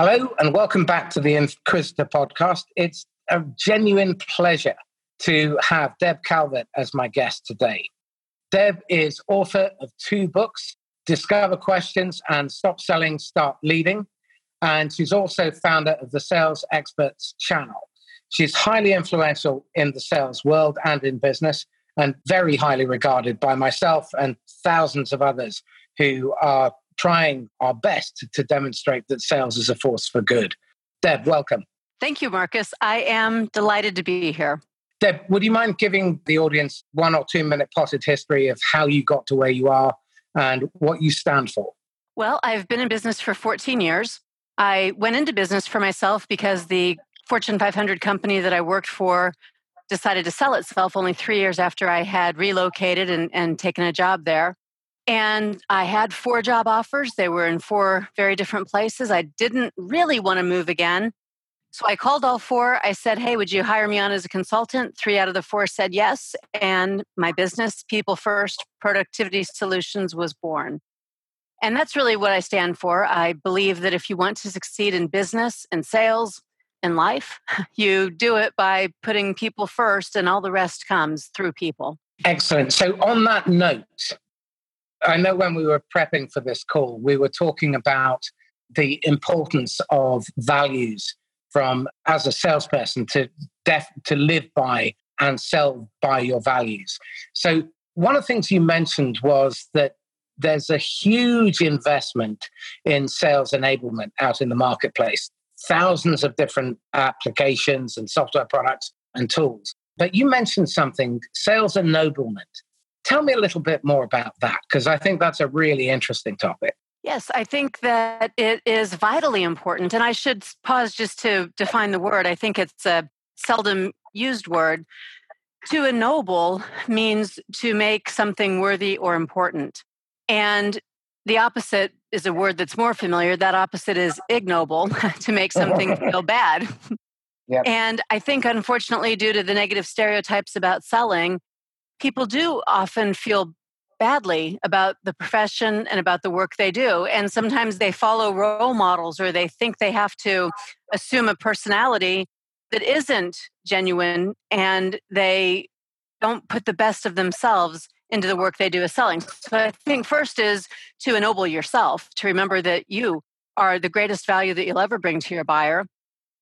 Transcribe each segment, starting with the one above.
Hello, and welcome back to the Inquisitor podcast. It's a genuine pleasure to have Deb Calvert as my guest today. Deb is author of two books Discover Questions and Stop Selling, Start Leading. And she's also founder of the Sales Experts channel. She's highly influential in the sales world and in business, and very highly regarded by myself and thousands of others who are trying our best to demonstrate that sales is a force for good. Deb, welcome. Thank you, Marcus. I am delighted to be here. Deb, would you mind giving the audience one or two minute potted history of how you got to where you are and what you stand for? Well, I've been in business for 14 years. I went into business for myself because the Fortune 500 company that I worked for decided to sell itself only three years after I had relocated and, and taken a job there. And I had four job offers. They were in four very different places. I didn't really want to move again. So I called all four. I said, Hey, would you hire me on as a consultant? Three out of the four said yes. And my business, People First Productivity Solutions, was born. And that's really what I stand for. I believe that if you want to succeed in business and sales and life, you do it by putting people first, and all the rest comes through people. Excellent. So, on that note, I know when we were prepping for this call, we were talking about the importance of values from as a salesperson to def, to live by and sell by your values. So one of the things you mentioned was that there's a huge investment in sales enablement out in the marketplace. Thousands of different applications and software products and tools. But you mentioned something, sales ennoblement. Tell me a little bit more about that, because I think that's a really interesting topic. Yes, I think that it is vitally important. And I should pause just to define the word. I think it's a seldom used word. To ennoble means to make something worthy or important. And the opposite is a word that's more familiar. That opposite is ignoble, to make something feel bad. Yep. And I think, unfortunately, due to the negative stereotypes about selling, people do often feel badly about the profession and about the work they do. And sometimes they follow role models or they think they have to assume a personality that isn't genuine and they don't put the best of themselves into the work they do as selling. So I think first is to ennoble yourself, to remember that you are the greatest value that you'll ever bring to your buyer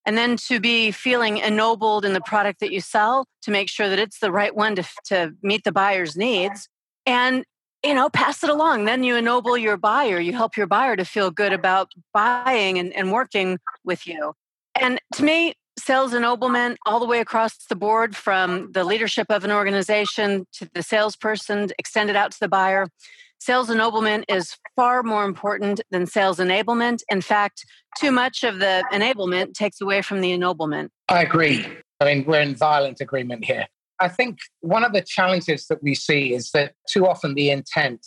and then to be feeling ennobled in the product that you sell to make sure that it's the right one to, to meet the buyer's needs and you know pass it along. Then you ennoble your buyer. You help your buyer to feel good about buying and, and working with you. And to me sales ennoblement all the way across the board from the leadership of an organization to the salesperson extended out to the buyer Sales enablement is far more important than sales enablement. In fact, too much of the enablement takes away from the ennoblement. I agree. I mean, we're in violent agreement here. I think one of the challenges that we see is that too often the intent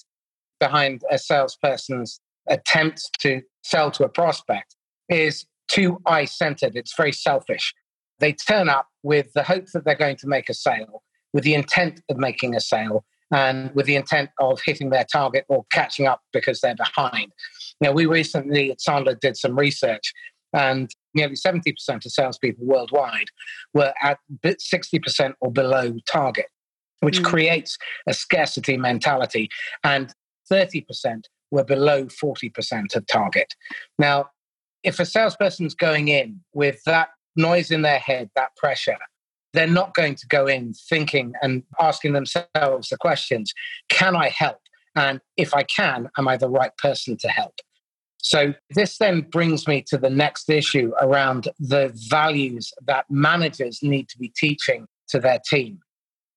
behind a salesperson's attempt to sell to a prospect is too eye centered. It's very selfish. They turn up with the hope that they're going to make a sale, with the intent of making a sale, and with the intent of hitting their target or catching up because they're behind. Now, we recently at Sandler did some research, and nearly 70% of salespeople worldwide were at 60% or below target, which mm. creates a scarcity mentality, and 30% were below 40% of target. Now, if a salesperson's going in with that noise in their head, that pressure, they're not going to go in thinking and asking themselves the questions can I help? And if I can, am I the right person to help? So, this then brings me to the next issue around the values that managers need to be teaching to their team.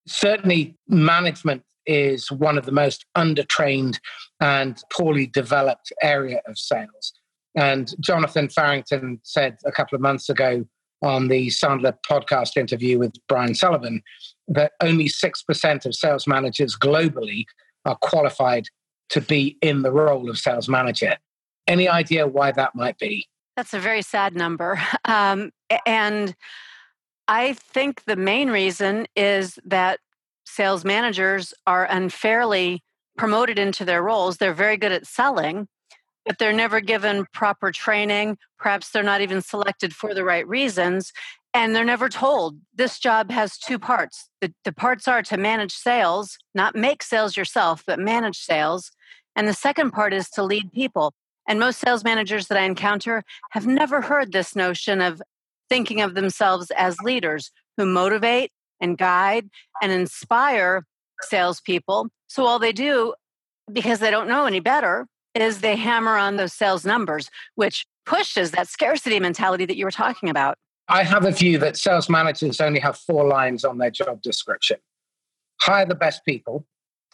Certainly, management is one of the most undertrained and poorly developed area of sales. And Jonathan Farrington said a couple of months ago on the Sandler podcast interview with Brian Sullivan that only 6% of sales managers globally are qualified to be in the role of sales manager. Any idea why that might be? That's a very sad number. Um, and I think the main reason is that sales managers are unfairly promoted into their roles. They're very good at selling, but they're never given proper training. Perhaps they're not even selected for the right reasons. And they're never told this job has two parts. The, the parts are to manage sales, not make sales yourself, but manage sales. And the second part is to lead people. And most sales managers that I encounter have never heard this notion of thinking of themselves as leaders who motivate and guide and inspire salespeople. So all they do, because they don't know any better, is they hammer on those sales numbers, which pushes that scarcity mentality that you were talking about. I have a view that sales managers only have four lines on their job description hire the best people,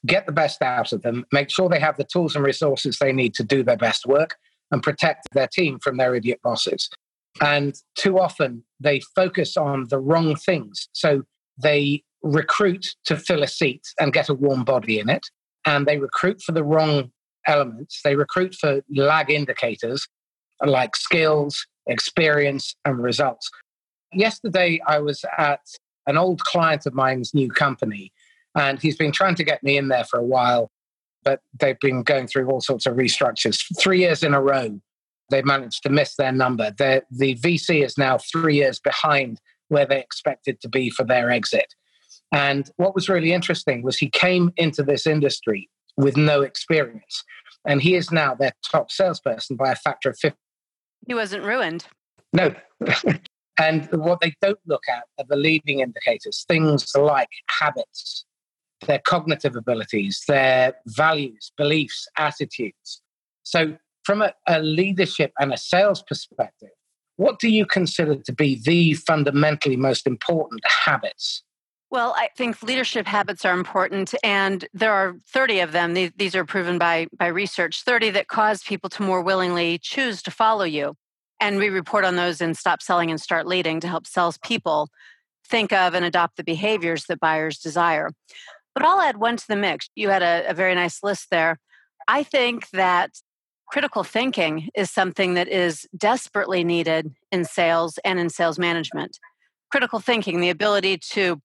get the best out of them, make sure they have the tools and resources they need to do their best work, and protect their team from their idiot bosses. And too often they focus on the wrong things. So they recruit to fill a seat and get a warm body in it. And they recruit for the wrong elements. They recruit for lag indicators like skills, experience, and results. Yesterday, I was at an old client of mine's new company, and he's been trying to get me in there for a while, but they've been going through all sorts of restructures. Three years in a row, they've managed to miss their number. The VC is now three years behind where they expected to be for their exit. And what was really interesting was he came into this industry with no experience. And he is now their top salesperson by a factor of 50. He wasn't ruined. No. and what they don't look at are the leading indicators, things like habits, their cognitive abilities, their values, beliefs, attitudes. So, from a, a leadership and a sales perspective, what do you consider to be the fundamentally most important habits well, I think leadership habits are important, and there are 30 of them. These, are proven by, by research 30 that cause people to more willingly choose to follow you. And we report on those in Stop Selling and Start Leading to help salespeople think of and adopt the behaviors that buyers desire. But I'll add one to the mix. You had a, a very nice list there. I think that critical thinking is something that is desperately needed in sales and in sales management. Critical thinking, the ability to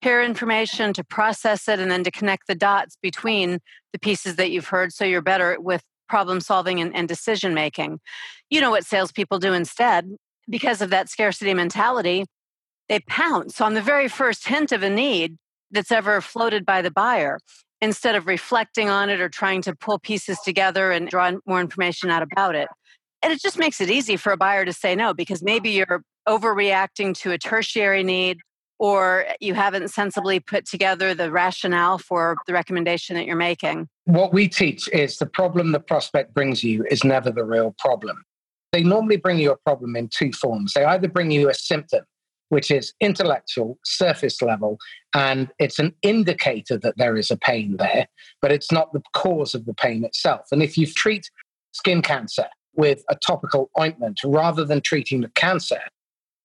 hear information, to process it, and then to connect the dots between the pieces that you've heard so you're better with problem solving and, and decision making. You know what salespeople do instead? Because of that scarcity mentality, they pounce on the very first hint of a need that's ever floated by the buyer instead of reflecting on it or trying to pull pieces together and draw more information out about it. And it just makes it easy for a buyer to say no because maybe you're overreacting to a tertiary need or you haven't sensibly put together the rationale for the recommendation that you're making? What we teach is the problem the prospect brings you is never the real problem. They normally bring you a problem in two forms. They either bring you a symptom, which is intellectual, surface level, and it's an indicator that there is a pain there, but it's not the cause of the pain itself. And if you treat skin cancer with a topical ointment rather than treating the cancer,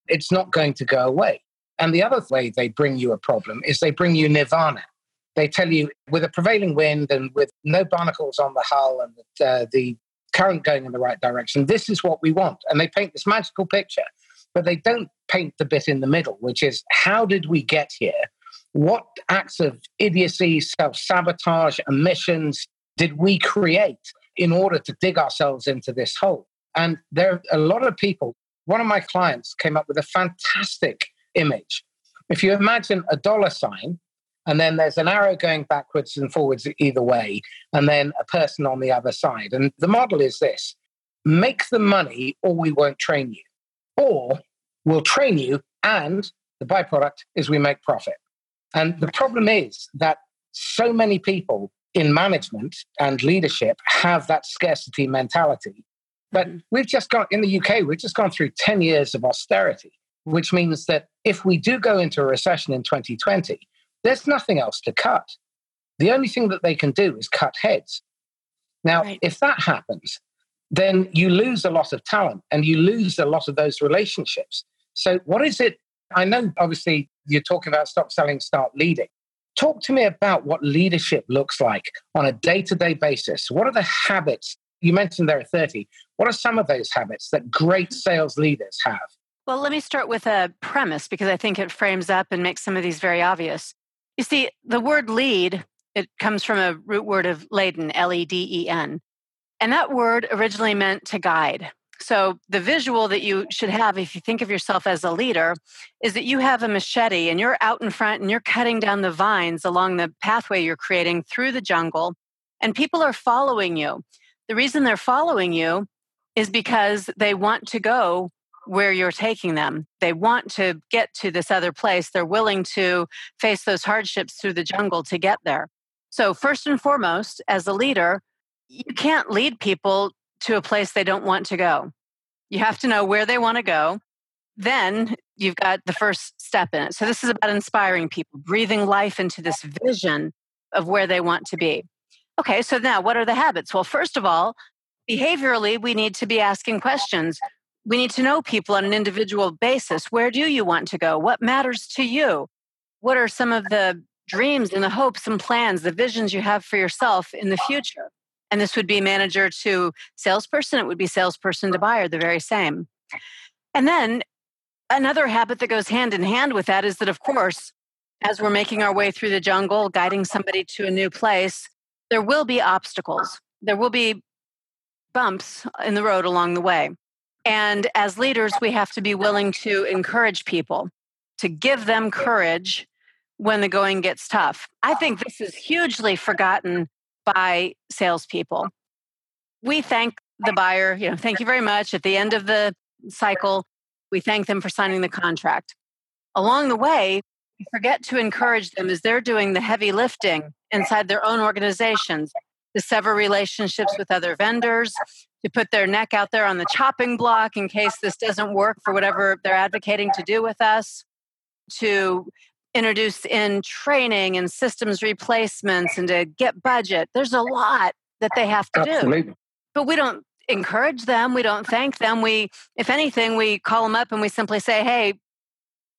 it's not going to go away. And the other way they bring you a problem is they bring you nirvana. They tell you with a prevailing wind and with no barnacles on the hull and the, uh, the current going in the right direction, this is what we want. And they paint this magical picture, but they don't paint the bit in the middle, which is how did we get here? What acts of idiocy, self sabotage, emissions did we create in order to dig ourselves into this hole? And there are a lot of people. One of my clients came up with a fantastic image. If you imagine a dollar sign, and then there's an arrow going backwards and forwards either way, and then a person on the other side. And the model is this make the money or we won't train you, or we'll train you, and the byproduct is we make profit. And the problem is that so many people in management and leadership have that scarcity mentality. But mm-hmm. we've just gone in the UK, we've just gone through 10 years of austerity which means that if we do go into a recession in 2020, there's nothing else to cut. The only thing that they can do is cut heads. Now, right. if that happens, then you lose a lot of talent and you lose a lot of those relationships. So, what is it? I know, obviously, you're talking about stop selling, start leading. Talk to me about what leadership looks like on a day to day basis. What are the habits? You mentioned there are 30. What are some of those habits that great sales leaders have? Well, let me start with a premise because I think it frames up and makes some of these very obvious. You see, the word lead, it comes from a root word of laden, L E D E N. And that word originally meant to guide. So, the visual that you should have if you think of yourself as a leader is that you have a machete and you're out in front and you're cutting down the vines along the pathway you're creating through the jungle, and people are following you. The reason they're following you is because they want to go where you're taking them. They want to get to this other place. They're willing to face those hardships through the jungle to get there. So, first and foremost, as a leader, you can't lead people to a place they don't want to go. You have to know where they want to go. Then you've got the first step in it. So, this is about inspiring people, breathing life into this vision of where they want to be. Okay, so now what are the habits? Well, first of all, behaviorally, we need to be asking questions. We need to know people on an individual basis. Where do you want to go? What matters to you? What are some of the dreams and the hopes and plans, the visions you have for yourself in the future? And this would be manager to salesperson, it would be salesperson to buyer, the very same. And then another habit that goes hand in hand with that is that, of course, as we're making our way through the jungle, guiding somebody to a new place, there will be obstacles. There will be bumps in the road along the way. And as leaders, we have to be willing to encourage people, to give them courage when the going gets tough. I think this is hugely forgotten by salespeople. We thank the buyer, you know, thank you very much. At the end of the cycle, we thank them for signing the contract. Along the way, we forget to encourage them as they're doing the heavy lifting inside their own organizations to sever relationships with other vendors, to put their neck out there on the chopping block in case this doesn't work for whatever they're advocating to do with us, to introduce in training and systems replacements and to get budget. There's a lot that they have to Absolutely. do. But we don't encourage them, we don't thank them. We if anything, we call them up and we simply say, "Hey,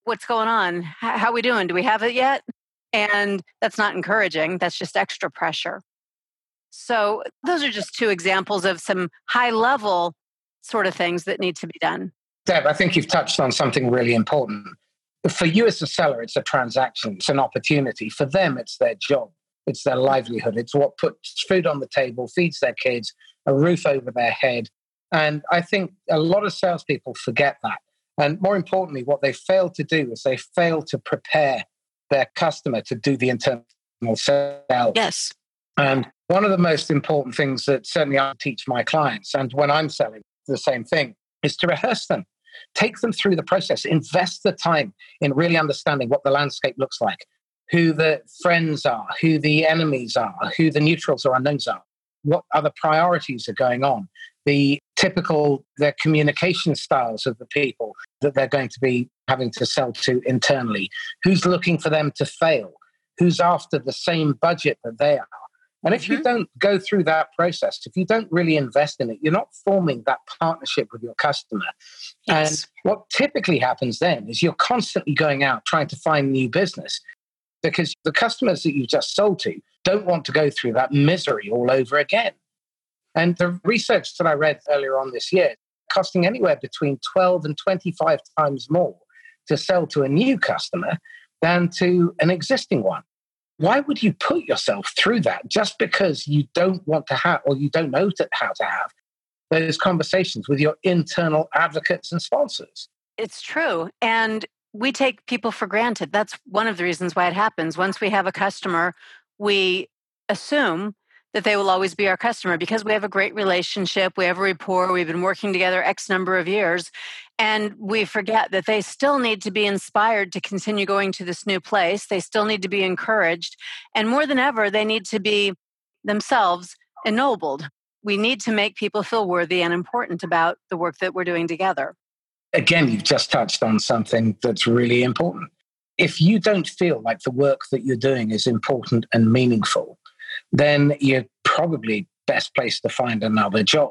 what's going on? How are we doing? Do we have it yet?" And that's not encouraging. That's just extra pressure. So, those are just two examples of some high level sort of things that need to be done. Deb, I think you've touched on something really important for you as a seller, it's a transaction, it's an opportunity. For them, it's their job, it's their livelihood, it's what puts food on the table, feeds their kids, a roof over their head. And I think a lot of salespeople forget that. And more importantly, what they fail to do is they fail to prepare their customer to do the internal sale. Yes. And one of the most important things that certainly I teach my clients, and when I'm selling, the same thing, is to rehearse them. Take them through the process. Invest the time in really understanding what the landscape looks like, who the friends are, who the enemies are, who the neutrals or unknowns are, what other priorities are going on, the typical their communication styles of the people that they're going to be having to sell to internally, who's looking for them to fail, who's after the same budget that they are and if mm-hmm. you don't go through that process, if you don't really invest in it, you're not forming that partnership with your customer. Yes. And what typically happens then is you're constantly going out trying to find new business because the customers that you've just sold to don't want to go through that misery all over again. And the research that I read earlier on this year, costing anywhere between 12 and 25 times more to sell to a new customer than to an existing one why would you put yourself through that just because you don't want to have or you don't know to, how to have those conversations with your internal advocates and sponsors? It's true. And we take people for granted. That's one of the reasons why it happens. Once we have a customer, we assume that they will always be our customer because we have a great relationship, we have a rapport, we've been working together X number of years. And we forget that they still need to be inspired to continue going to this new place. They still need to be encouraged. And more than ever, they need to be themselves ennobled. We need to make people feel worthy and important about the work that we're doing together. Again, you've just touched on something that's really important. If you don't feel like the work that you're doing is important and meaningful, then you're probably best placed to find another job.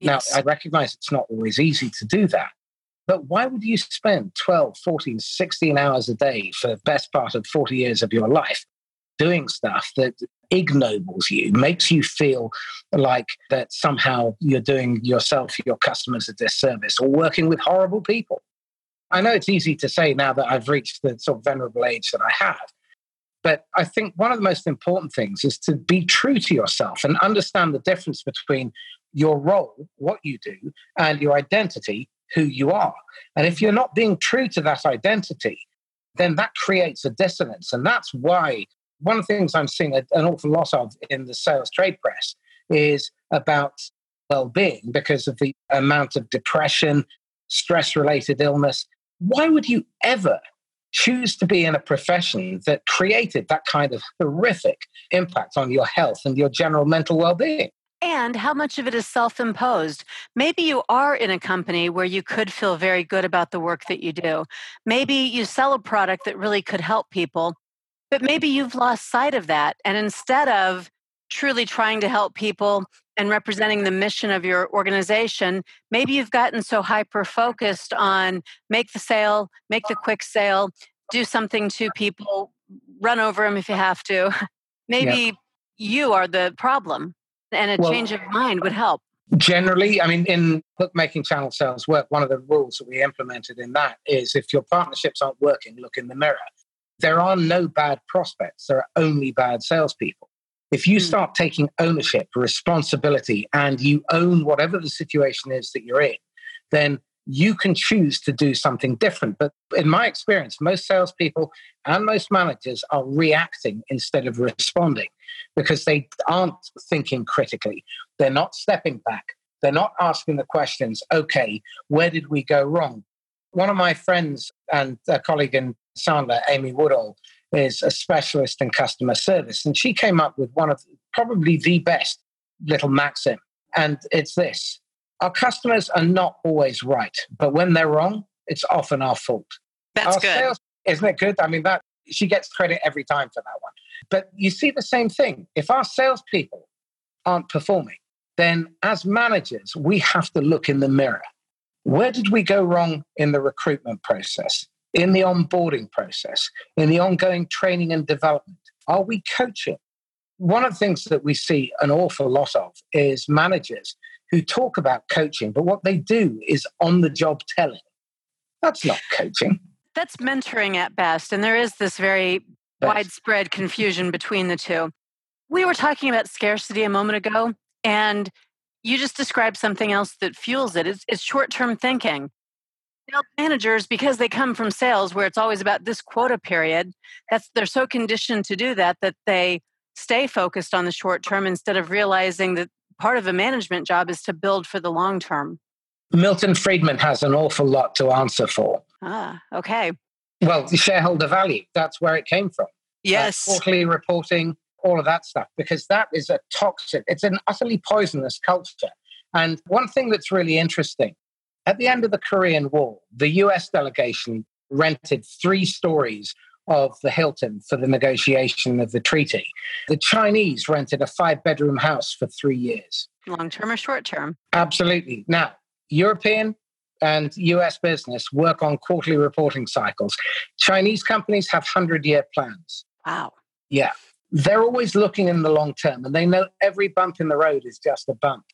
Yes. Now, I recognize it's not always easy to do that, but why would you spend 12, 14, 16 hours a day for the best part of 40 years of your life doing stuff that ignobles you, makes you feel like that somehow you're doing yourself, your customers a disservice, or working with horrible people? I know it's easy to say now that I've reached the sort of venerable age that I have, but I think one of the most important things is to be true to yourself and understand the difference between your role, what you do, and your identity, who you are. And if you're not being true to that identity, then that creates a dissonance. And that's why one of the things I'm seeing an awful lot of in the sales trade press is about well being because of the amount of depression, stress related illness. Why would you ever choose to be in a profession that created that kind of horrific impact on your health and your general mental well being? and how much of it is self imposed. Maybe you are in a company where you could feel very good about the work that you do. Maybe you sell a product that really could help people, but maybe you've lost sight of that. And instead of truly trying to help people and representing the mission of your organization, maybe you've gotten so hyper focused on make the sale, make the quick sale, do something to people, run over them if you have to. Maybe you are the problem and a well, change of mind would help. Generally, I mean, in bookmaking channel sales work, one of the rules that we implemented in that is if your partnerships aren't working, look in the mirror. There are no bad prospects, there are only bad salespeople. If you hmm. start taking ownership, responsibility, and you own whatever the situation is that you're in, then you can choose to do something different. But in my experience, most salespeople and most managers are reacting instead of responding because they aren't thinking critically. They're not stepping back. They're not asking the questions, okay, where did we go wrong? One of my friends and a colleague in Sandler, Amy Woodall, is a specialist in customer service. And she came up with one of probably the best little maxim. And it's this our customers are not always right, but when they're wrong, it's often our fault. That's our good. Sales, isn't it good? I mean, that she gets credit every time for that one. But you see the same thing. If our salespeople aren't performing, then as managers, we have to look in the mirror. Where did we go wrong in the recruitment process, in the onboarding process, in the ongoing training and development? Are we coaching? One of the things that we see an awful lot of is managers who talk about coaching, but what they do is on the job telling. That's not coaching. That's mentoring at best. And there is this very widespread confusion between the two. We were talking about scarcity a moment ago, and you just described something else that fuels it. It's, it's short term thinking. Sales managers, because they come from sales where it's always about this quota period, that's they're so conditioned to do that that they stay focused on the short term instead of realizing that part of a management job is to build for the long term. Milton Friedman has an awful lot to answer for. Ah, okay. Well, the shareholder value, that's where it came from. Yes. Uh, quarterly reporting, all of that stuff, because that is a toxic, it's an utterly poisonous culture. And one thing that's really interesting at the end of the Korean War, the US delegation rented three stories of the Hilton for the negotiation of the treaty. The Chinese rented a five bedroom house for three years. Long term or short term? Absolutely. Now, European and US business work on quarterly reporting cycles. Chinese companies have 100 year plans. Wow. Yeah. They're always looking in the long term and they know every bump in the road is just a bump.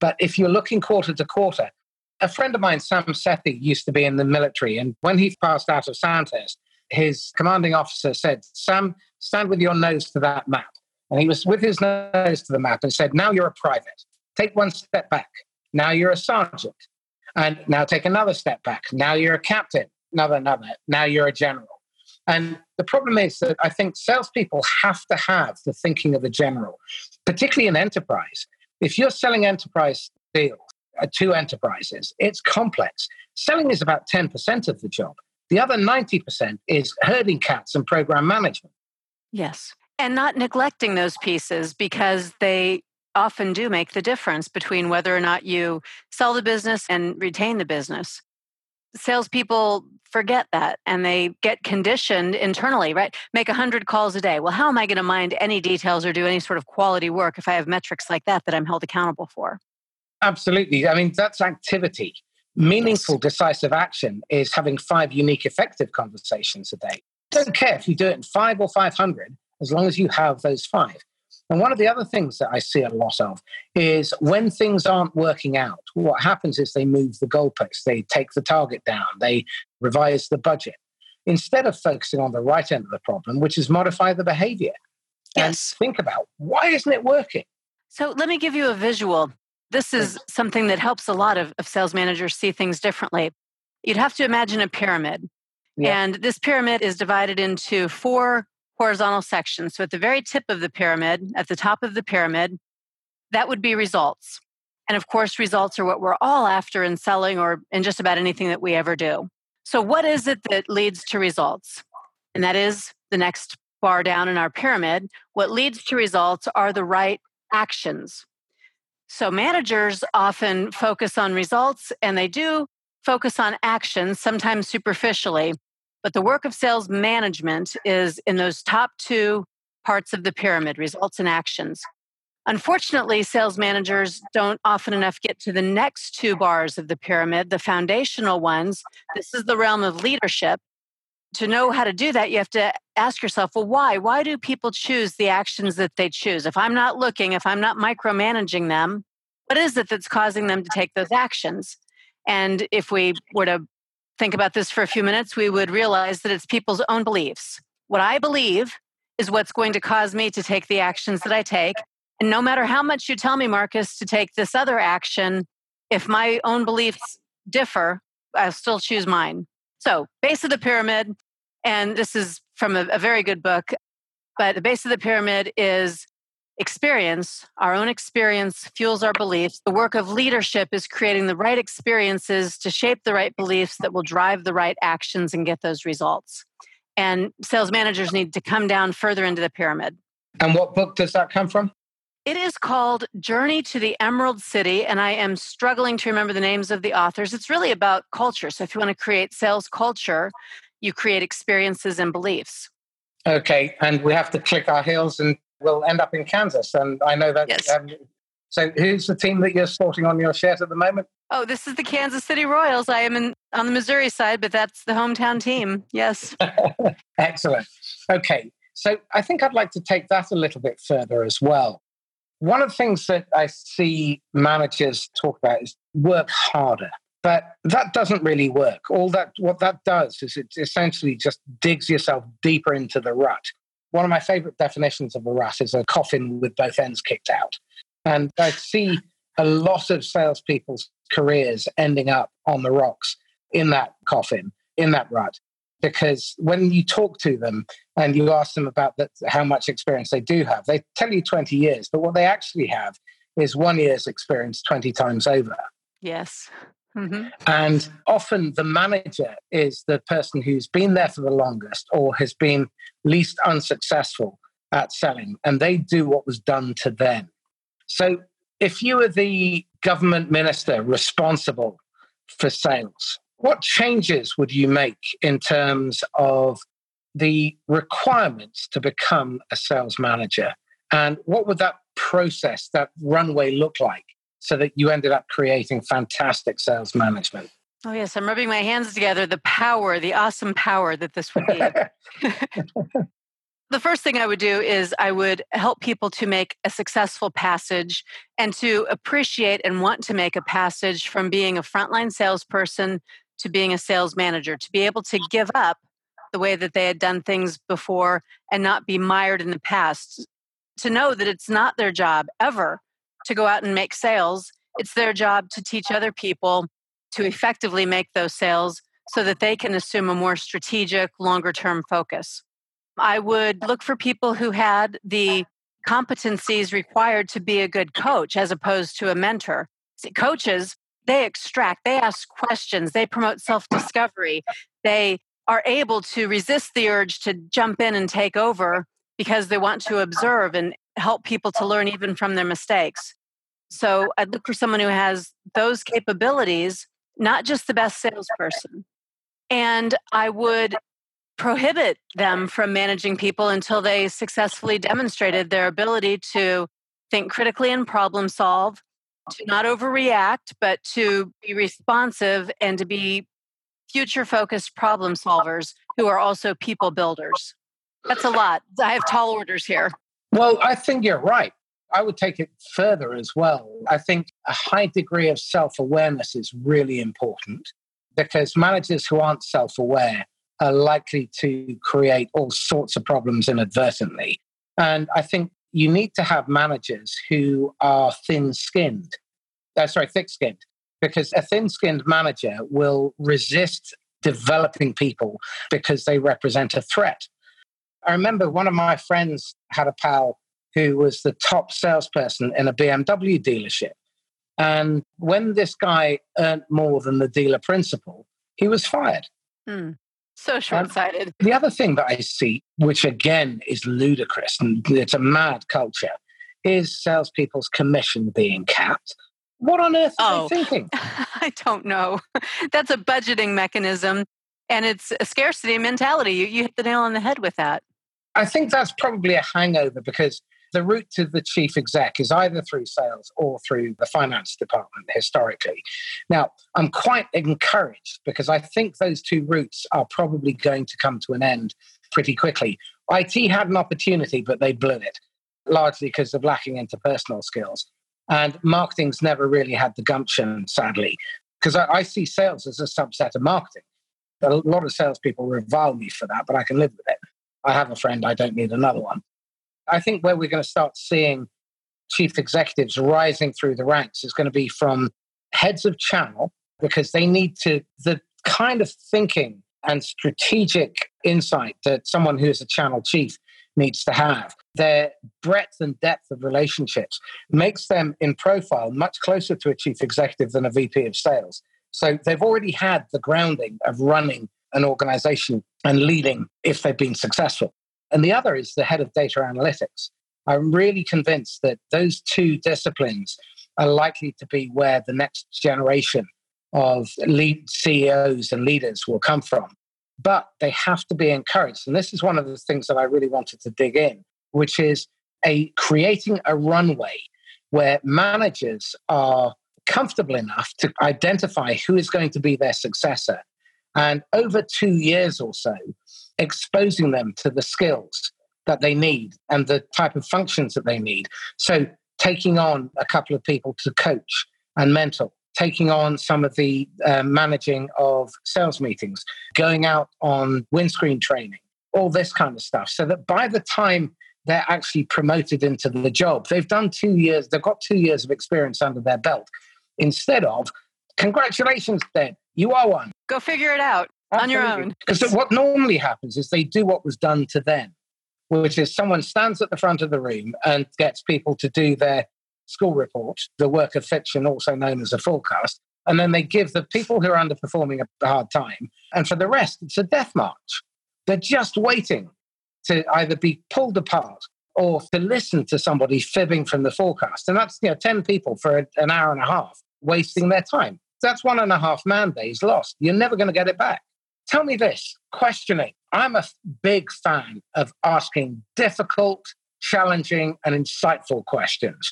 But if you're looking quarter to quarter, a friend of mine, Sam Sethi, used to be in the military. And when he passed out of Sandhurst, his commanding officer said, Sam, stand with your nose to that map. And he was with his nose to the map and said, Now you're a private. Take one step back. Now you're a sergeant. And now take another step back. Now you're a captain. Another, another. Now you're a general. And the problem is that I think salespeople have to have the thinking of a general, particularly in enterprise. If you're selling enterprise deals uh, to enterprises, it's complex. Selling is about 10% of the job. The other 90% is herding cats and program management. Yes. And not neglecting those pieces because they often do make the difference between whether or not you sell the business and retain the business. Salespeople forget that and they get conditioned internally, right? Make 100 calls a day. Well, how am I going to mind any details or do any sort of quality work if I have metrics like that that I'm held accountable for? Absolutely. I mean, that's activity. Meaningful, decisive action is having five unique, effective conversations a day. Don't care if you do it in five or 500, as long as you have those five. And one of the other things that I see a lot of is when things aren't working out, what happens is they move the goalposts, they take the target down, they revise the budget, instead of focusing on the right end of the problem, which is modify the behavior. Yes. And think about why isn't it working? So let me give you a visual this is something that helps a lot of, of sales managers see things differently. You'd have to imagine a pyramid. Yeah. And this pyramid is divided into four horizontal sections. So at the very tip of the pyramid, at the top of the pyramid, that would be results. And of course, results are what we're all after in selling or in just about anything that we ever do. So, what is it that leads to results? And that is the next bar down in our pyramid. What leads to results are the right actions. So, managers often focus on results and they do focus on actions, sometimes superficially. But the work of sales management is in those top two parts of the pyramid results and actions. Unfortunately, sales managers don't often enough get to the next two bars of the pyramid, the foundational ones. This is the realm of leadership. To know how to do that, you have to ask yourself, well, why? Why do people choose the actions that they choose? If I'm not looking, if I'm not micromanaging them, what is it that's causing them to take those actions? And if we were to think about this for a few minutes, we would realize that it's people's own beliefs. What I believe is what's going to cause me to take the actions that I take. And no matter how much you tell me, Marcus, to take this other action, if my own beliefs differ, I'll still choose mine. So, base of the pyramid, and this is from a, a very good book, but the base of the pyramid is experience. Our own experience fuels our beliefs. The work of leadership is creating the right experiences to shape the right beliefs that will drive the right actions and get those results. And sales managers need to come down further into the pyramid. And what book does that come from? It is called Journey to the Emerald City, and I am struggling to remember the names of the authors. It's really about culture. So, if you want to create sales culture, you create experiences and beliefs. Okay, and we have to click our heels and we'll end up in Kansas. And I know that. Yes. Um, so, who's the team that you're sporting on your shirt at the moment? Oh, this is the Kansas City Royals. I am in, on the Missouri side, but that's the hometown team. Yes. Excellent. Okay. So, I think I'd like to take that a little bit further as well. One of the things that I see managers talk about is work harder. But that doesn't really work. All that what that does is it essentially just digs yourself deeper into the rut. One of my favorite definitions of a rut is a coffin with both ends kicked out. And I see a lot of salespeople's careers ending up on the rocks in that coffin, in that rut because when you talk to them and you ask them about the, how much experience they do have, they tell you 20 years, but what they actually have is one year's experience 20 times over. Yes. Mm-hmm. And often the manager is the person who's been there for the longest or has been least unsuccessful at selling, and they do what was done to them. So if you were the government minister responsible for sales, what changes would you make in terms of the requirements to become a sales manager? And what would that process, that runway look like so that you ended up creating fantastic sales management? Oh, yes. I'm rubbing my hands together. The power, the awesome power that this would be. the first thing I would do is I would help people to make a successful passage and to appreciate and want to make a passage from being a frontline salesperson to being a sales manager, to be able to give up the way that they had done things before and not be mired in the past, to know that it's not their job ever to go out and make sales. It's their job to teach other people to effectively make those sales so that they can assume a more strategic, longer term focus. I would look for people who had the competencies required to be a good coach as opposed to a mentor. See, coaches they extract, they ask questions, they promote self discovery, they are able to resist the urge to jump in and take over because they want to observe and help people to learn even from their mistakes. So I'd look for someone who has those capabilities, not just the best salesperson. And I would prohibit them from managing people until they successfully demonstrated their ability to think critically and problem solve, to not overreact, but to be responsive and to be future focused problem solvers who are also people builders. That's a lot. I have tall orders here. Well, I think you're right. I would take it further as well. I think a high degree of self awareness is really important because managers who aren't self aware are likely to create all sorts of problems inadvertently. And I think you need to have managers who are thin skinned uh, sorry, thick skinned, because a thin skinned manager will resist developing people because they represent a threat. I remember one of my friends had a pal who was the top salesperson in a BMW dealership. And when this guy earned more than the dealer principal, he was fired. Mm, so um, short sighted. the other thing that I see, which again is ludicrous and it's a mad culture, is salespeople's commission being capped. What on earth are oh, they thinking? I don't know. That's a budgeting mechanism and it's a scarcity mentality. You, you hit the nail on the head with that. I think that's probably a hangover because the route to the chief exec is either through sales or through the finance department historically. Now, I'm quite encouraged because I think those two routes are probably going to come to an end pretty quickly. IT had an opportunity, but they blew it, largely because of lacking interpersonal skills. And marketing's never really had the gumption, sadly, because I, I see sales as a subset of marketing. A lot of salespeople revile me for that, but I can live with it. I have a friend, I don't need another one. I think where we're going to start seeing chief executives rising through the ranks is going to be from heads of channel because they need to, the kind of thinking and strategic insight that someone who is a channel chief needs to have. Their breadth and depth of relationships makes them in profile much closer to a chief executive than a VP of sales. So they've already had the grounding of running an organization and leading if they've been successful. And the other is the head of data analytics. I'm really convinced that those two disciplines are likely to be where the next generation of lead CEOs and leaders will come from. But they have to be encouraged. And this is one of the things that I really wanted to dig in, which is a creating a runway where managers are comfortable enough to identify who is going to be their successor. And over two years or so, exposing them to the skills that they need and the type of functions that they need. So, taking on a couple of people to coach and mentor, taking on some of the uh, managing of sales meetings, going out on windscreen training, all this kind of stuff. So that by the time they're actually promoted into the job, they've done two years, they've got two years of experience under their belt instead of congratulations, then you are one. Go figure it out. On your own. Because what normally happens is they do what was done to them, which is someone stands at the front of the room and gets people to do their school report, the work of fiction, also known as a forecast. And then they give the people who are underperforming a hard time. And for the rest, it's a death march. They're just waiting to either be pulled apart or to listen to somebody fibbing from the forecast. And that's, you know, 10 people for an hour and a half wasting their time. That's one and a half man days lost. You're never going to get it back. Tell me this questioning. I'm a big fan of asking difficult, challenging, and insightful questions.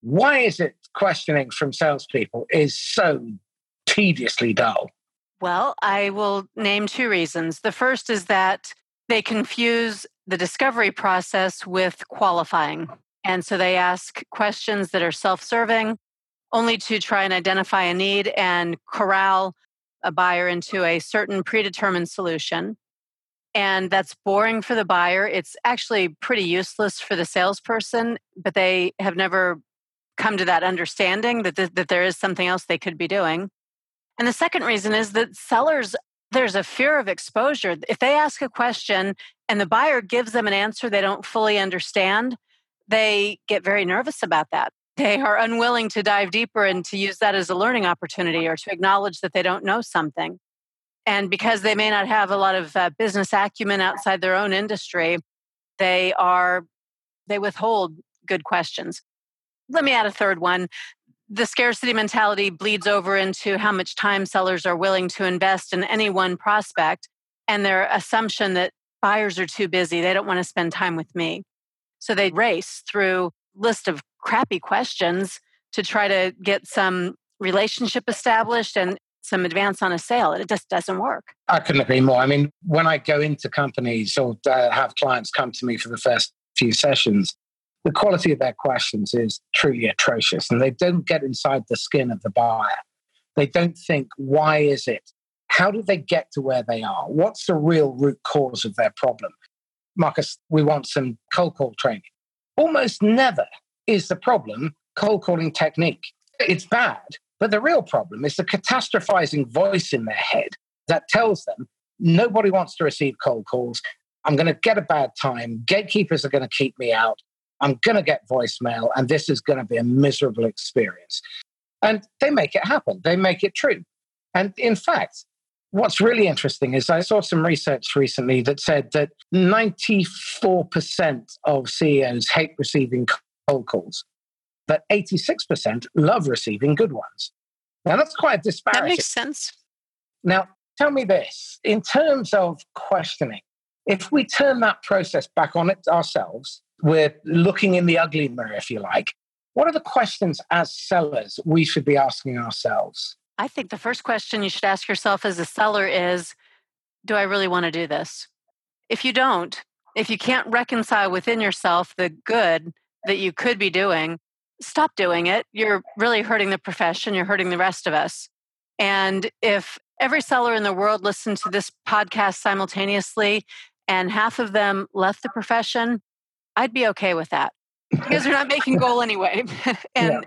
Why is it questioning from salespeople is so tediously dull? Well, I will name two reasons. The first is that they confuse the discovery process with qualifying. And so they ask questions that are self serving only to try and identify a need and corral a buyer into a certain predetermined solution. And that's boring for the buyer. It's actually pretty useless for the salesperson, but they have never come to that understanding that, th- that there is something else they could be doing. And the second reason is that sellers, there's a fear of exposure. If they ask a question and the buyer gives them an answer they don't fully understand, they get very nervous about that they are unwilling to dive deeper and to use that as a learning opportunity or to acknowledge that they don't know something. And because they may not have a lot of uh, business acumen outside their own industry, they are they withhold good questions. Let me add a third one. The scarcity mentality bleeds over into how much time sellers are willing to invest in any one prospect and their assumption that buyers are too busy, they don't want to spend time with me. So they race through list of crappy questions to try to get some relationship established and some advance on a sale. It just doesn't work. I couldn't agree more. I mean, when I go into companies or uh, have clients come to me for the first few sessions, the quality of their questions is truly atrocious and they don't get inside the skin of the buyer. They don't think, why is it? How did they get to where they are? What's the real root cause of their problem? Marcus, we want some cold call training. Almost never is the problem cold calling technique. It's bad. But the real problem is the catastrophizing voice in their head that tells them nobody wants to receive cold calls. I'm going to get a bad time. Gatekeepers are going to keep me out. I'm going to get voicemail, and this is going to be a miserable experience. And they make it happen, they make it true. And in fact, what's really interesting is I saw some research recently that said that 94% of CEOs hate receiving cold calls, but 86% love receiving good ones. Now, that's quite a disparity. That makes sense. Now, tell me this in terms of questioning, if we turn that process back on it ourselves, we're looking in the ugly mirror, if you like. What are the questions as sellers we should be asking ourselves? I think the first question you should ask yourself as a seller is Do I really want to do this? If you don't, if you can't reconcile within yourself the good that you could be doing, stop doing it. You're really hurting the profession, you're hurting the rest of us. And if every seller in the world listened to this podcast simultaneously and half of them left the profession, I'd be okay with that because they're not making goal anyway. and yeah.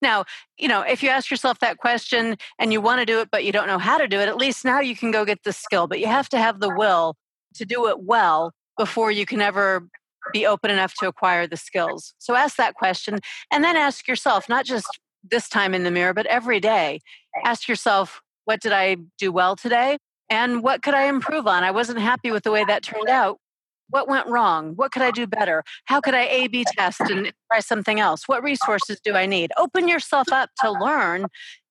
now, you know, if you ask yourself that question and you want to do it, but you don't know how to do it, at least now you can go get the skill. But you have to have the will to do it well before you can ever be open enough to acquire the skills. So ask that question and then ask yourself, not just this time in the mirror, but every day, ask yourself, what did I do well today? And what could I improve on? I wasn't happy with the way that turned out. What went wrong? What could I do better? How could I A B test and try something else? What resources do I need? Open yourself up to learn.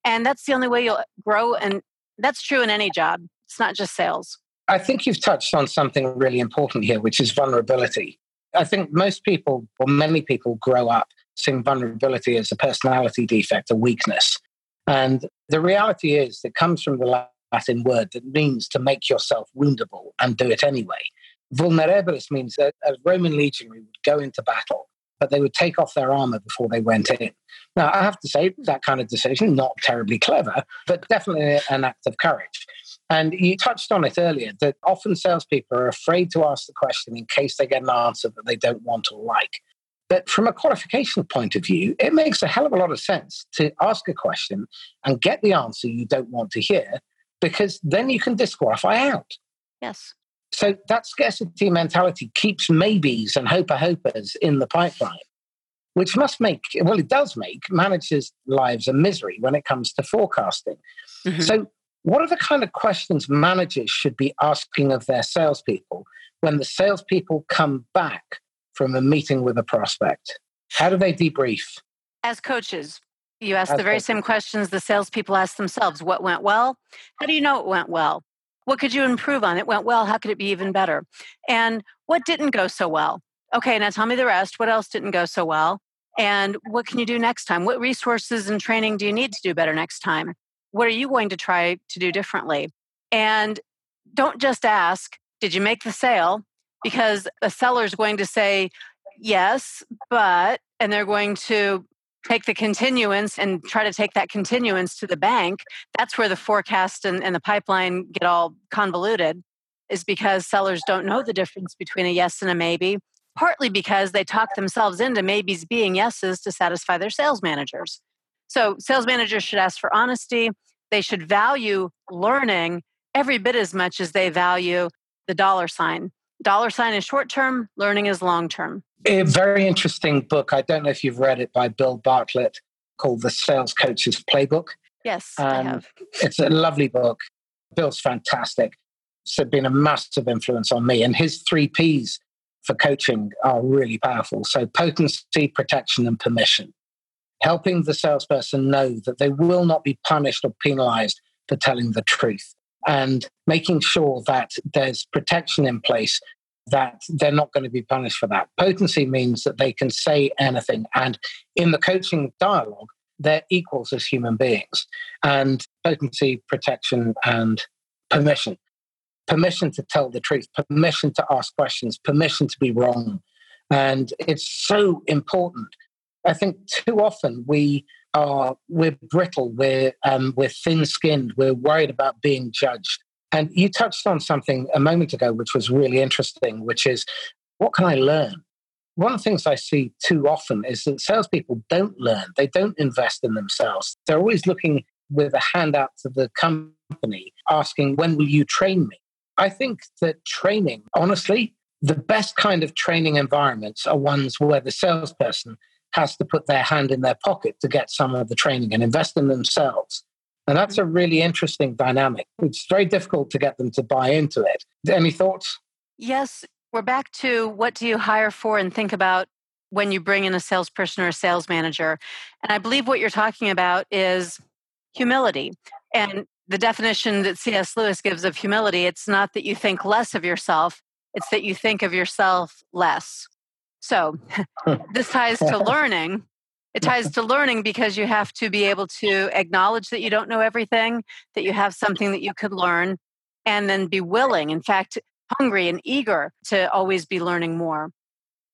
And that's the only way you'll grow. And that's true in any job, it's not just sales. I think you've touched on something really important here, which is vulnerability. I think most people, or many people, grow up seeing vulnerability as a personality defect, a weakness. And the reality is, it comes from the Latin word that means to make yourself woundable and do it anyway. Vulnerabilis means that a Roman legionary would go into battle, but they would take off their armor before they went in. Now, I have to say, that kind of decision, not terribly clever, but definitely an act of courage. And you touched on it earlier that often salespeople are afraid to ask the question in case they get an answer that they don't want or like. But from a qualification point of view, it makes a hell of a lot of sense to ask a question and get the answer you don't want to hear because then you can disqualify out. Yes. So that scarcity mentality keeps maybes and hoper hopers in the pipeline, which must make, well, it does make managers' lives a misery when it comes to forecasting. Mm-hmm. So, what are the kind of questions managers should be asking of their salespeople when the salespeople come back from a meeting with a prospect? How do they debrief? As coaches, you ask As the very coaches. same questions the salespeople ask themselves. What went well? How do you know it went well? What could you improve on? It went well. How could it be even better? And what didn't go so well? Okay, now tell me the rest. What else didn't go so well? And what can you do next time? What resources and training do you need to do better next time? What are you going to try to do differently? And don't just ask, did you make the sale? Because a seller is going to say, yes, but, and they're going to take the continuance and try to take that continuance to the bank, that's where the forecast and, and the pipeline get all convoluted, is because sellers don't know the difference between a yes and a maybe, partly because they talk themselves into maybes being yeses to satisfy their sales managers. So, sales managers should ask for honesty. They should value learning every bit as much as they value the dollar sign. Dollar sign is short term, learning is long term. A very interesting book. I don't know if you've read it by Bill Bartlett called The Sales Coach's Playbook. Yes, um, I have. It's a lovely book. Bill's fantastic. It's been a massive influence on me. And his three P's for coaching are really powerful. So, potency, protection, and permission. Helping the salesperson know that they will not be punished or penalized for telling the truth and making sure that there's protection in place that they're not going to be punished for that. Potency means that they can say anything. And in the coaching dialogue, they're equals as human beings. And potency, protection, and permission. Permission to tell the truth, permission to ask questions, permission to be wrong. And it's so important. I think too often we are we're brittle, we're um, we're thin-skinned, we're worried about being judged. And you touched on something a moment ago, which was really interesting, which is what can I learn? one of the things I see too often is that salespeople don't learn, they don't invest in themselves. They're always looking with a handout to the company asking, When will you train me? I think that training, honestly, the best kind of training environments are ones where the salesperson has to put their hand in their pocket to get some of the training and invest in themselves. And that's a mm-hmm. really interesting dynamic. It's very difficult to get them to buy into it. Any thoughts? Yes. We're back to what do you hire for and think about when you bring in a salesperson or a sales manager. And I believe what you're talking about is humility. And the definition that C.S. Lewis gives of humility, it's not that you think less of yourself, it's that you think of yourself less. So this ties to learning. It ties to learning because you have to be able to acknowledge that you don't know everything, that you have something that you could learn, and then be willing, in fact, hungry and eager to always be learning more.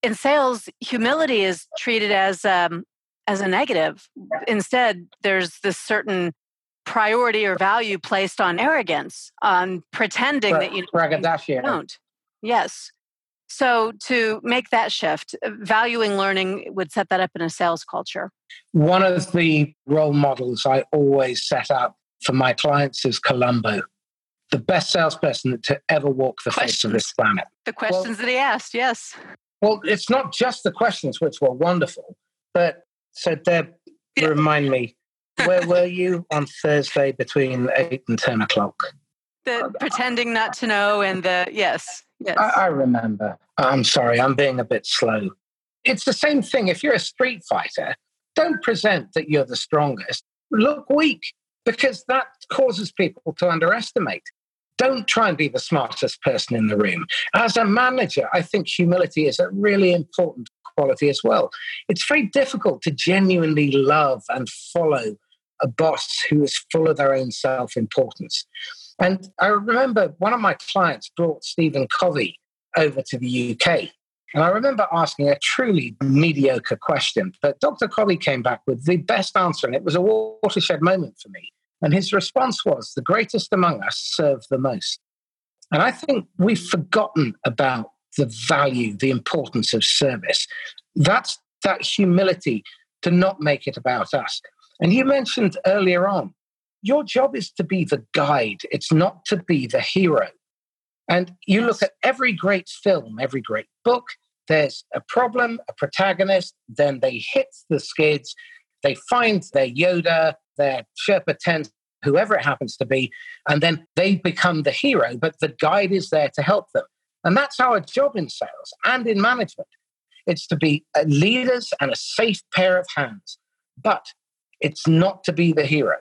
In sales, humility is treated as um, as a negative. Instead, there's this certain priority or value placed on arrogance, on pretending that you, you don't. Yes. So to make that shift, uh, valuing learning would set that up in a sales culture. One of the role models I always set up for my clients is Columbo, the best salesperson to ever walk the questions. face of this planet. The questions well, that he asked, yes. Well, it's not just the questions, which were wonderful, but so Deb, yeah. remind me, where were you on Thursday between eight and ten o'clock? The pretending not to know and the yes. Yes. I, I remember. I'm sorry, I'm being a bit slow. It's the same thing. If you're a street fighter, don't present that you're the strongest. Look weak because that causes people to underestimate. Don't try and be the smartest person in the room. As a manager, I think humility is a really important quality as well. It's very difficult to genuinely love and follow a boss who is full of their own self importance. And I remember one of my clients brought Stephen Covey over to the UK. And I remember asking a truly mediocre question, but Dr. Covey came back with the best answer, and it was a watershed moment for me. And his response was the greatest among us serve the most. And I think we've forgotten about the value, the importance of service. That's that humility to not make it about us. And you mentioned earlier on your job is to be the guide, it's not to be the hero. And you look at every great film, every great book, there's a problem, a protagonist, then they hit the skids, they find their Yoda, their Sherpa Tenzing, whoever it happens to be, and then they become the hero, but the guide is there to help them. And that's our job in sales and in management. It's to be leaders and a safe pair of hands, but it's not to be the hero.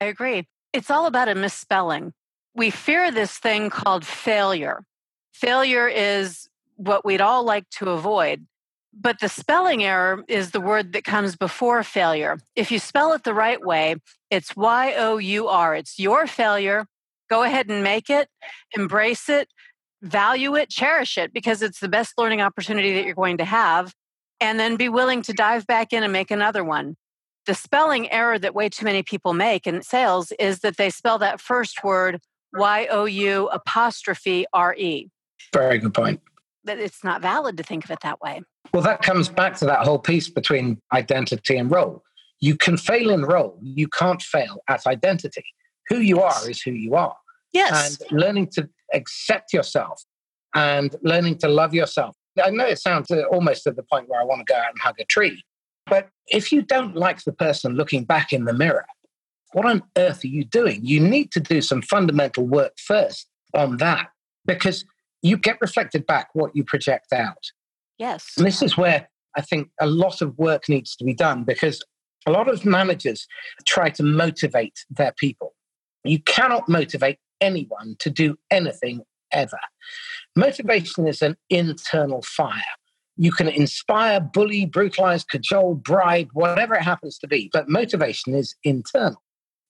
I agree. It's all about a misspelling. We fear this thing called failure. Failure is what we'd all like to avoid. But the spelling error is the word that comes before failure. If you spell it the right way, it's Y O U R. It's your failure. Go ahead and make it, embrace it, value it, cherish it, because it's the best learning opportunity that you're going to have. And then be willing to dive back in and make another one the spelling error that way too many people make in sales is that they spell that first word Y O U apostrophe R E. Very good point. But it's not valid to think of it that way. Well, that comes back to that whole piece between identity and role. You can fail in role, you can't fail at identity. Who you yes. are is who you are. Yes. And learning to accept yourself and learning to love yourself. I know it sounds uh, almost at the point where I want to go out and hug a tree, but if you don't like the person looking back in the mirror, what on earth are you doing? You need to do some fundamental work first on that because you get reflected back what you project out. Yes. And this is where I think a lot of work needs to be done because a lot of managers try to motivate their people. You cannot motivate anyone to do anything ever. Motivation is an internal fire. You can inspire, bully, brutalize, cajole, bribe, whatever it happens to be. But motivation is internal.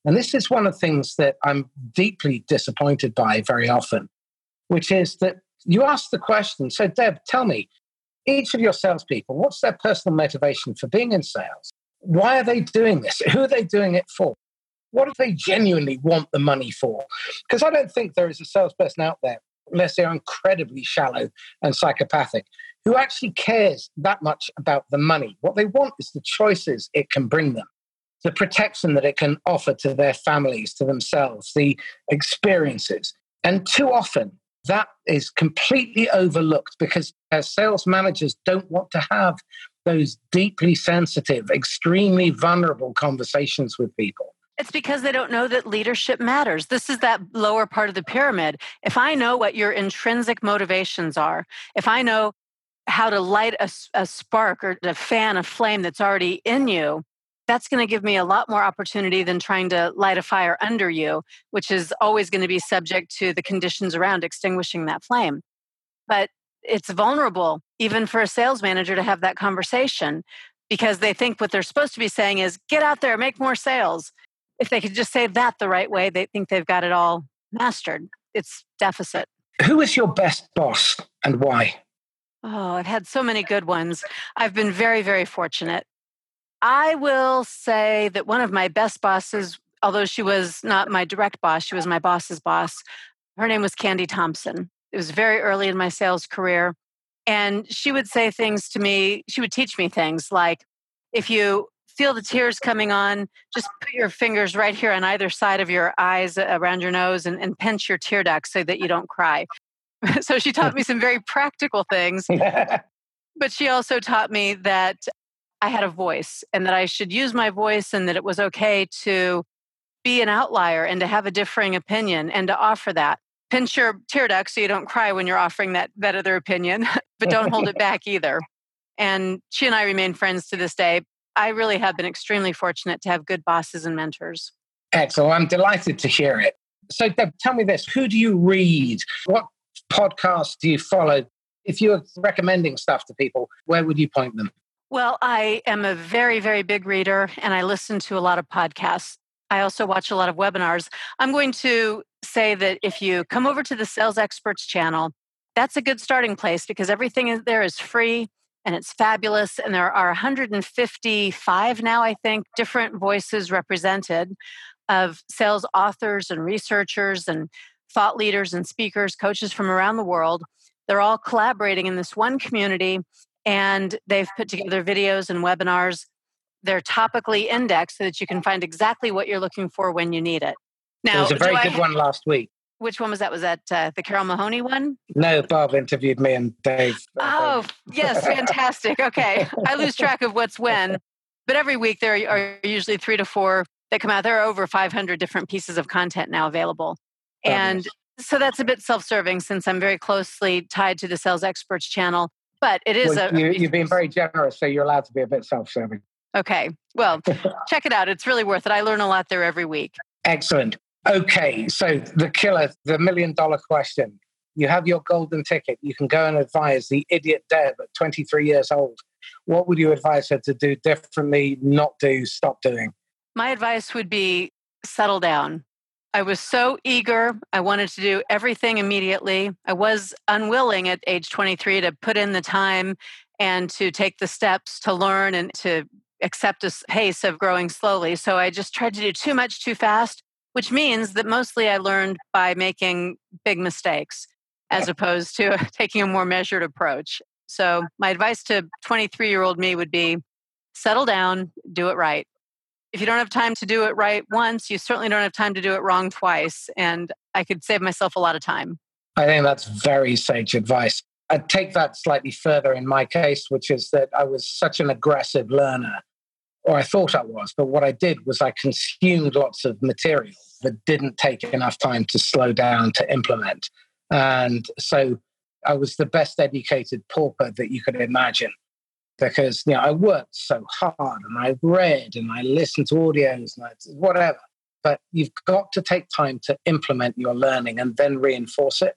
And this is one of the things that I'm deeply disappointed by very often, which is that you ask the question so, Deb, tell me, each of your salespeople, what's their personal motivation for being in sales? Why are they doing this? Who are they doing it for? What do they genuinely want the money for? Because I don't think there is a salesperson out there, unless they're incredibly shallow and psychopathic, who actually cares that much about the money. What they want is the choices it can bring them, the protection that it can offer to their families, to themselves, the experiences. And too often, that is completely overlooked because as sales managers don't want to have those deeply sensitive, extremely vulnerable conversations with people. It's because they don't know that leadership matters. This is that lower part of the pyramid. If I know what your intrinsic motivations are, if I know how to light a, a spark or to fan a flame that's already in you, that's going to give me a lot more opportunity than trying to light a fire under you, which is always going to be subject to the conditions around extinguishing that flame. But it's vulnerable, even for a sales manager, to have that conversation because they think what they're supposed to be saying is get out there, make more sales. If they could just say that the right way, they think they've got it all mastered. It's deficit. Who is your best boss and why? Oh, I've had so many good ones. I've been very, very fortunate. I will say that one of my best bosses, although she was not my direct boss, she was my boss's boss. Her name was Candy Thompson. It was very early in my sales career. And she would say things to me, she would teach me things like if you feel the tears coming on, just put your fingers right here on either side of your eyes around your nose and, and pinch your tear ducts so that you don't cry. so she taught me some very practical things. but she also taught me that I had a voice and that I should use my voice and that it was okay to be an outlier and to have a differing opinion and to offer that. Pinch your tear duct so you don't cry when you're offering that, that other opinion, but don't hold it back either. And she and I remain friends to this day. I really have been extremely fortunate to have good bosses and mentors. Excellent. I'm delighted to hear it. So, Deb, tell me this who do you read? What podcasts do you follow? If you were recommending stuff to people, where would you point them? Well, I am a very, very big reader and I listen to a lot of podcasts. I also watch a lot of webinars. I'm going to say that if you come over to the Sales Experts channel, that's a good starting place because everything there is free and it's fabulous. And there are 155 now, I think, different voices represented of sales authors and researchers and thought leaders and speakers, coaches from around the world. They're all collaborating in this one community and they've put together videos and webinars. They're topically indexed so that you can find exactly what you're looking for when you need it. Now, there was a very good I, one last week. Which one was that? Was that uh, the Carole Mahoney one? No, Bob interviewed me and Dave. Oh, yes, fantastic. Okay. I lose track of what's when, but every week there are usually three to four that come out. There are over 500 different pieces of content now available. And so that's a bit self serving since I'm very closely tied to the Sales Experts channel. But it is well, a. You, you've been very generous, so you're allowed to be a bit self serving. Okay. Well, check it out. It's really worth it. I learn a lot there every week. Excellent. Okay. So, the killer, the million dollar question. You have your golden ticket. You can go and advise the idiot Deb at 23 years old. What would you advise her to do differently, not do, stop doing? My advice would be settle down. I was so eager. I wanted to do everything immediately. I was unwilling at age 23 to put in the time and to take the steps to learn and to accept a pace of growing slowly. So I just tried to do too much too fast, which means that mostly I learned by making big mistakes as opposed to taking a more measured approach. So my advice to 23 year old me would be settle down, do it right if you don't have time to do it right once, you certainly don't have time to do it wrong twice. And I could save myself a lot of time. I think that's very sage advice. I'd take that slightly further in my case, which is that I was such an aggressive learner, or I thought I was. But what I did was I consumed lots of material that didn't take enough time to slow down to implement. And so I was the best educated pauper that you could imagine because you know I worked so hard and I read and I listened to audios and I, whatever. But you've got to take time to implement your learning and then reinforce it.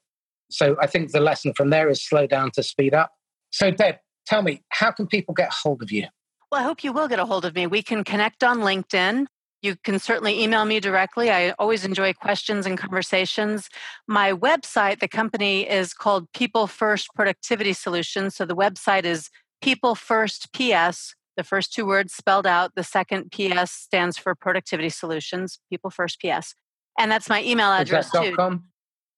So I think the lesson from there is slow down to speed up. So Deb, tell me, how can people get hold of you? Well, I hope you will get a hold of me. We can connect on LinkedIn. You can certainly email me directly. I always enjoy questions and conversations. My website, the company is called People First Productivity Solutions. So the website is People First PS, the first two words spelled out. The second PS stands for Productivity Solutions, People First PS. And that's my email address is too. .com?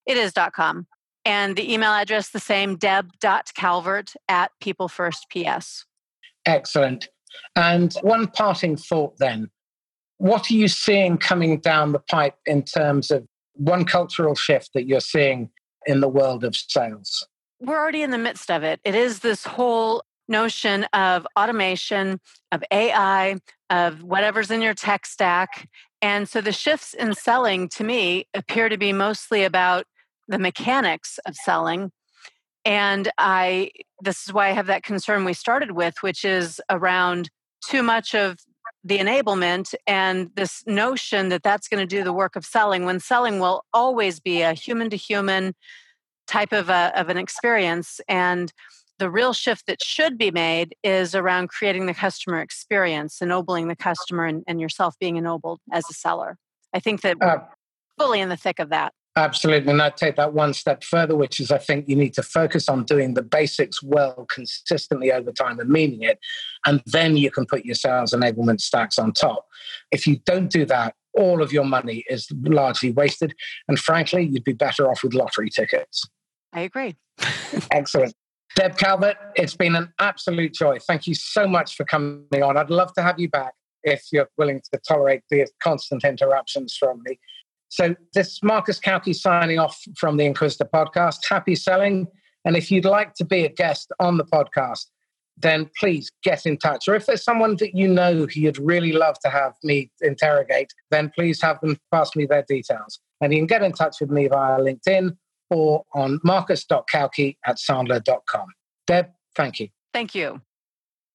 It is .com. And the email address the same, deb.calvert at peoplefirstps. Excellent. And one parting thought then. What are you seeing coming down the pipe in terms of one cultural shift that you're seeing in the world of sales? We're already in the midst of it. It is this whole notion of automation, of AI, of whatever's in your tech stack. And so the shifts in selling to me appear to be mostly about the mechanics of selling. And I this is why I have that concern we started with, which is around too much of the enablement and this notion that that's going to do the work of selling when selling will always be a human to human type of, a, of an experience and the real shift that should be made is around creating the customer experience ennobling the customer and, and yourself being ennobled as a seller i think that we're uh, fully in the thick of that Absolutely. And I'd take that one step further, which is I think you need to focus on doing the basics well consistently over time and meaning it. And then you can put your sales enablement stacks on top. If you don't do that, all of your money is largely wasted. And frankly, you'd be better off with lottery tickets. I agree. Excellent. Deb Calvert, it's been an absolute joy. Thank you so much for coming on. I'd love to have you back if you're willing to tolerate the constant interruptions from me. So this is Marcus Cauchi signing off from the Inquisitor podcast. Happy selling. And if you'd like to be a guest on the podcast, then please get in touch. Or if there's someone that you know who you'd really love to have me interrogate, then please have them pass me their details. And you can get in touch with me via LinkedIn or on marcus.cauchi at sandler.com. Deb, thank you. Thank you.